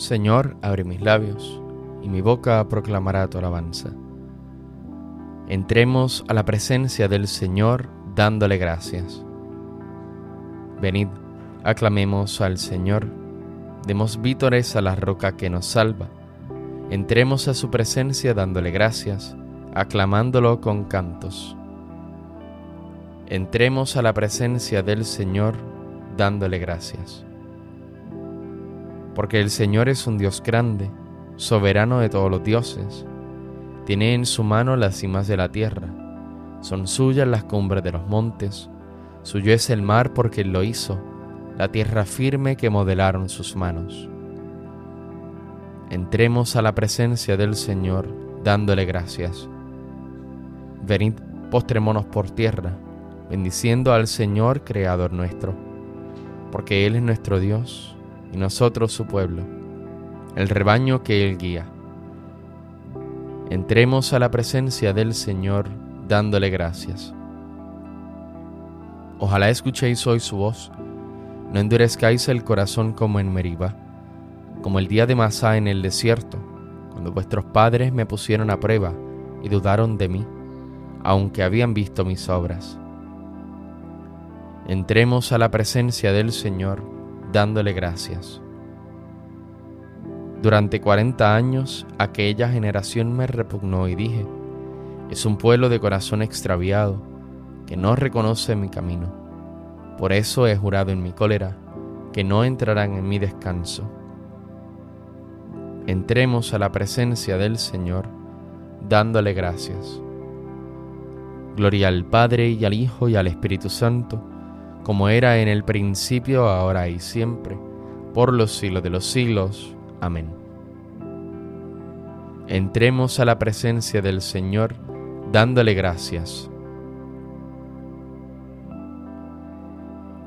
Señor, abre mis labios, y mi boca proclamará tu alabanza. Entremos a la presencia del Señor dándole gracias. Venid, aclamemos al Señor, demos vítores a la roca que nos salva. Entremos a su presencia dándole gracias, aclamándolo con cantos. Entremos a la presencia del Señor dándole gracias. Porque el Señor es un Dios grande, soberano de todos los dioses. Tiene en su mano las cimas de la tierra, son suyas las cumbres de los montes, suyo es el mar porque Él lo hizo, la tierra firme que modelaron sus manos. Entremos a la presencia del Señor dándole gracias. Venid, postrémonos por tierra bendiciendo al Señor Creador nuestro, porque Él es nuestro Dios y nosotros su pueblo, el rebaño que Él guía. Entremos a la presencia del Señor dándole gracias. Ojalá escuchéis hoy su voz, no endurezcáis el corazón como en Meriba, como el día de Masá en el desierto, cuando vuestros padres me pusieron a prueba y dudaron de mí, aunque habían visto mis obras entremos a la presencia del Señor dándole gracias. Durante cuarenta años aquella generación me repugnó y dije, es un pueblo de corazón extraviado que no reconoce mi camino. Por eso he jurado en mi cólera que no entrarán en mi descanso. Entremos a la presencia del Señor dándole gracias. Gloria al Padre y al Hijo y al Espíritu Santo como era en el principio, ahora y siempre, por los siglos de los siglos. Amén. Entremos a la presencia del Señor dándole gracias.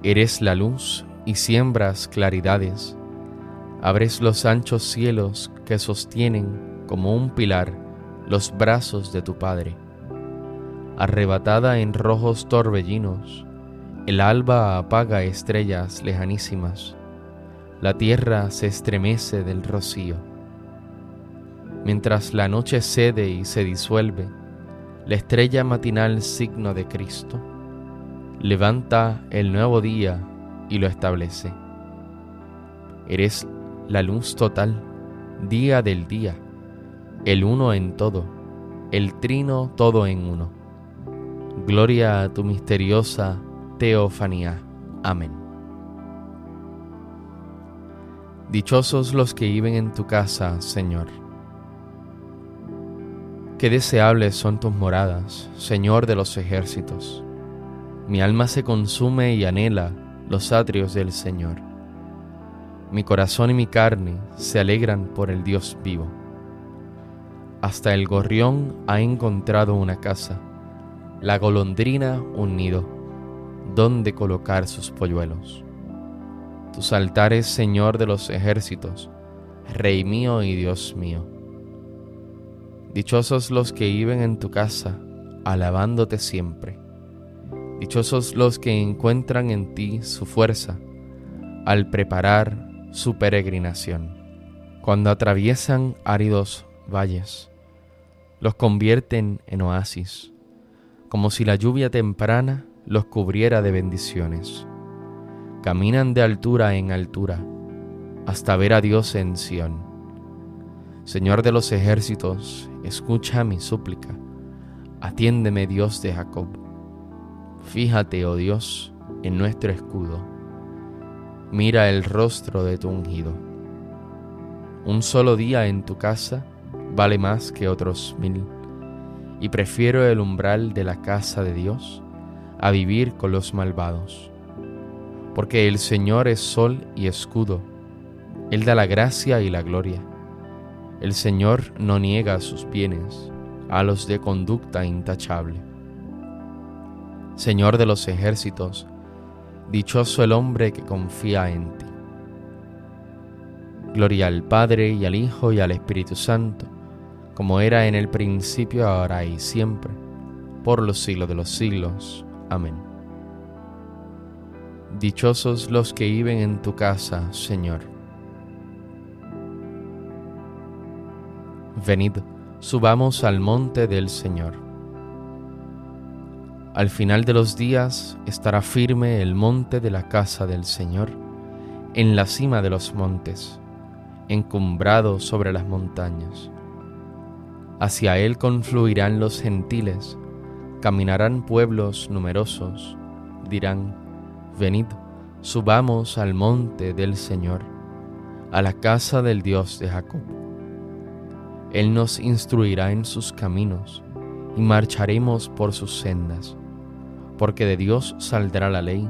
Eres la luz y siembras claridades, abres los anchos cielos que sostienen como un pilar los brazos de tu Padre. Arrebatada en rojos torbellinos, el alba apaga estrellas lejanísimas, la tierra se estremece del rocío. Mientras la noche cede y se disuelve, la estrella matinal signo de Cristo levanta el nuevo día y lo establece. Eres la luz total, día del día, el uno en todo, el trino todo en uno. Gloria a tu misteriosa teofanía. Amén. Dichosos los que viven en tu casa, Señor. Qué deseables son tus moradas, Señor de los ejércitos. Mi alma se consume y anhela los atrios del Señor. Mi corazón y mi carne se alegran por el Dios vivo. Hasta el gorrión ha encontrado una casa, la golondrina un nido dónde colocar sus polluelos. Tus altares, Señor de los ejércitos, Rey mío y Dios mío. Dichosos los que viven en tu casa, alabándote siempre. Dichosos los que encuentran en ti su fuerza al preparar su peregrinación. Cuando atraviesan áridos valles, los convierten en oasis, como si la lluvia temprana los cubriera de bendiciones. Caminan de altura en altura hasta ver a Dios en Sión. Señor de los ejércitos, escucha mi súplica. Atiéndeme, Dios de Jacob. Fíjate, oh Dios, en nuestro escudo. Mira el rostro de tu ungido. Un solo día en tu casa vale más que otros mil, y prefiero el umbral de la casa de Dios a vivir con los malvados. Porque el Señor es sol y escudo, Él da la gracia y la gloria. El Señor no niega sus bienes a los de conducta intachable. Señor de los ejércitos, dichoso el hombre que confía en ti. Gloria al Padre y al Hijo y al Espíritu Santo, como era en el principio, ahora y siempre, por los siglos de los siglos. Amén. Dichosos los que viven en tu casa, Señor. Venid, subamos al monte del Señor. Al final de los días estará firme el monte de la casa del Señor, en la cima de los montes, encumbrado sobre las montañas. Hacia él confluirán los gentiles, caminarán pueblos numerosos, dirán, venid, subamos al monte del Señor, a la casa del Dios de Jacob. Él nos instruirá en sus caminos y marcharemos por sus sendas, porque de Dios saldrá la ley,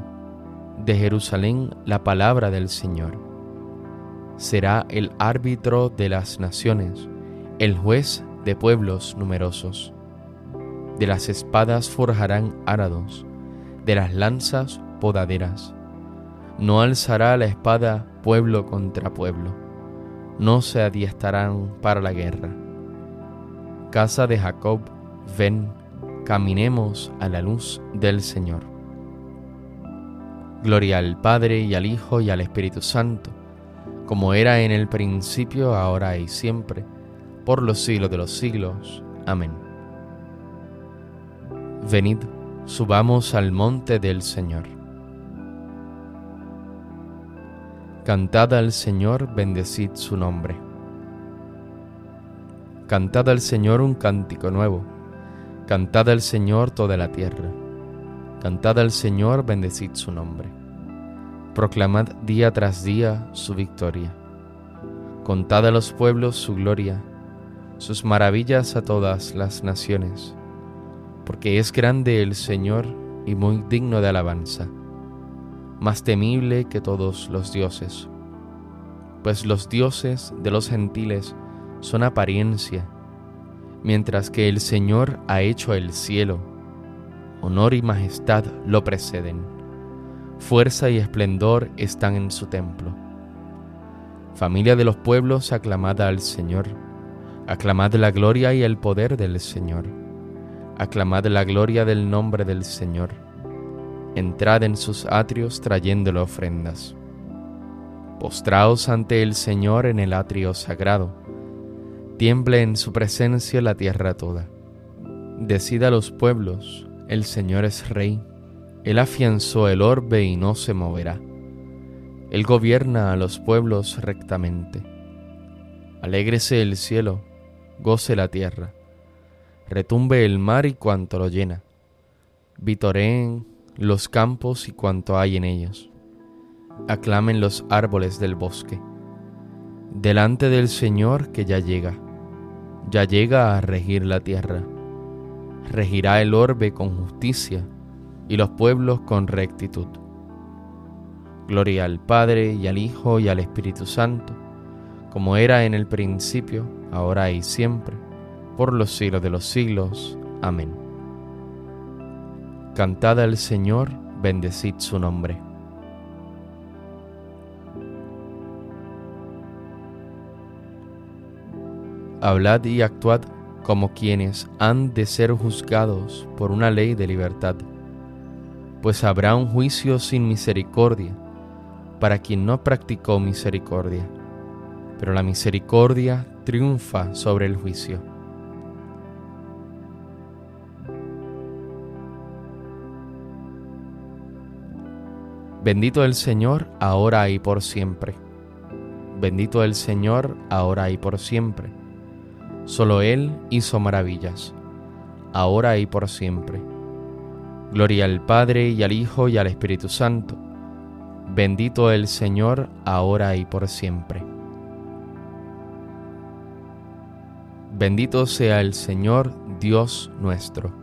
de Jerusalén la palabra del Señor. Será el árbitro de las naciones, el juez de pueblos numerosos. De las espadas forjarán árados, de las lanzas podaderas. No alzará la espada pueblo contra pueblo, no se adiestrarán para la guerra. Casa de Jacob, ven, caminemos a la luz del Señor. Gloria al Padre y al Hijo y al Espíritu Santo, como era en el principio, ahora y siempre, por los siglos de los siglos. Amén. Venid, subamos al monte del Señor. Cantad al Señor, bendecid su nombre. Cantad al Señor un cántico nuevo. Cantad al Señor toda la tierra. Cantad al Señor, bendecid su nombre. Proclamad día tras día su victoria. Contad a los pueblos su gloria sus maravillas a todas las naciones, porque es grande el Señor y muy digno de alabanza, más temible que todos los dioses, pues los dioses de los gentiles son apariencia, mientras que el Señor ha hecho el cielo, honor y majestad lo preceden, fuerza y esplendor están en su templo. Familia de los pueblos, aclamada al Señor Aclamad la gloria y el poder del Señor. Aclamad la gloria del nombre del Señor. Entrad en sus atrios trayéndole ofrendas. Postraos ante el Señor en el atrio sagrado. Tiemble en su presencia la tierra toda. Decida los pueblos, el Señor es rey. Él afianzó el orbe y no se moverá. Él gobierna a los pueblos rectamente. Alégrese el cielo goce la tierra, retumbe el mar y cuanto lo llena, vitoreen los campos y cuanto hay en ellos, aclamen los árboles del bosque, delante del Señor que ya llega, ya llega a regir la tierra, regirá el orbe con justicia y los pueblos con rectitud. Gloria al Padre y al Hijo y al Espíritu Santo, como era en el principio, ahora y siempre, por los siglos de los siglos. Amén. Cantad al Señor, bendecid su nombre. Hablad y actuad como quienes han de ser juzgados por una ley de libertad, pues habrá un juicio sin misericordia para quien no practicó misericordia, pero la misericordia triunfa sobre el juicio. Bendito el Señor ahora y por siempre. Bendito el Señor ahora y por siempre. Solo Él hizo maravillas, ahora y por siempre. Gloria al Padre y al Hijo y al Espíritu Santo. Bendito el Señor ahora y por siempre. Bendito sea el Señor Dios nuestro.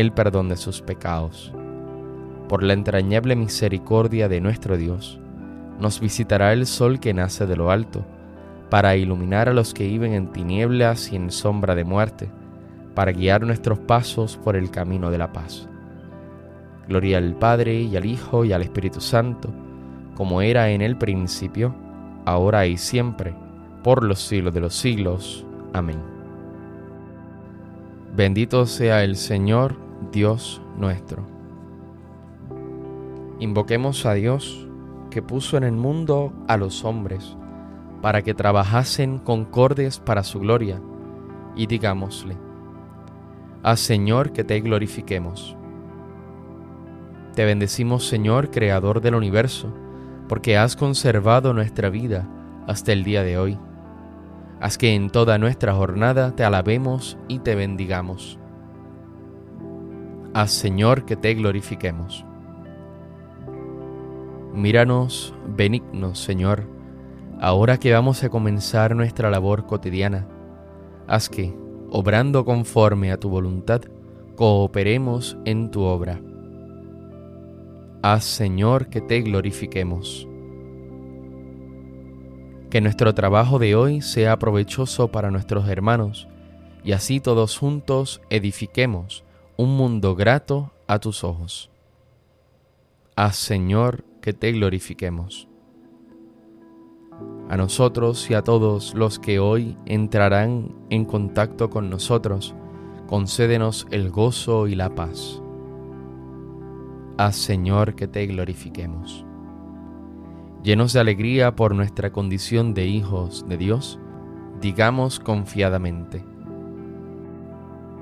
el perdón de sus pecados. Por la entrañable misericordia de nuestro Dios, nos visitará el sol que nace de lo alto, para iluminar a los que viven en tinieblas y en sombra de muerte, para guiar nuestros pasos por el camino de la paz. Gloria al Padre y al Hijo y al Espíritu Santo, como era en el principio, ahora y siempre, por los siglos de los siglos. Amén. Bendito sea el Señor, Dios nuestro. Invoquemos a Dios que puso en el mundo a los hombres, para que trabajasen concordes para su gloria, y digámosle, Haz Señor que te glorifiquemos. Te bendecimos Señor, Creador del universo, porque has conservado nuestra vida hasta el día de hoy. Haz que en toda nuestra jornada te alabemos y te bendigamos. Haz Señor que te glorifiquemos. Míranos benignos, Señor, ahora que vamos a comenzar nuestra labor cotidiana. Haz que, obrando conforme a tu voluntad, cooperemos en tu obra. Haz, Señor, que te glorifiquemos. Que nuestro trabajo de hoy sea provechoso para nuestros hermanos y así todos juntos edifiquemos un mundo grato a tus ojos. Haz, Señor, que te glorifiquemos. A nosotros y a todos los que hoy entrarán en contacto con nosotros, concédenos el gozo y la paz. Haz, Señor, que te glorifiquemos. Llenos de alegría por nuestra condición de hijos de Dios, digamos confiadamente,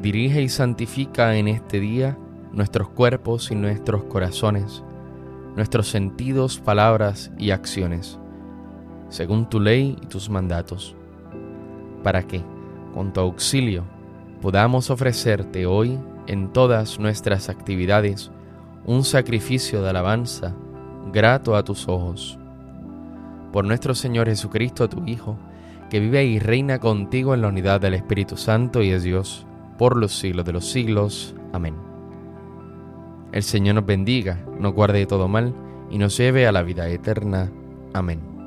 dirige y santifica en este día nuestros cuerpos y nuestros corazones nuestros sentidos, palabras y acciones, según tu ley y tus mandatos, para que, con tu auxilio, podamos ofrecerte hoy en todas nuestras actividades un sacrificio de alabanza grato a tus ojos. Por nuestro Señor Jesucristo, tu Hijo, que vive y reina contigo en la unidad del Espíritu Santo y es Dios, por los siglos de los siglos. Amén. El Señor nos bendiga, nos guarde de todo mal y nos lleve a la vida eterna. Amén.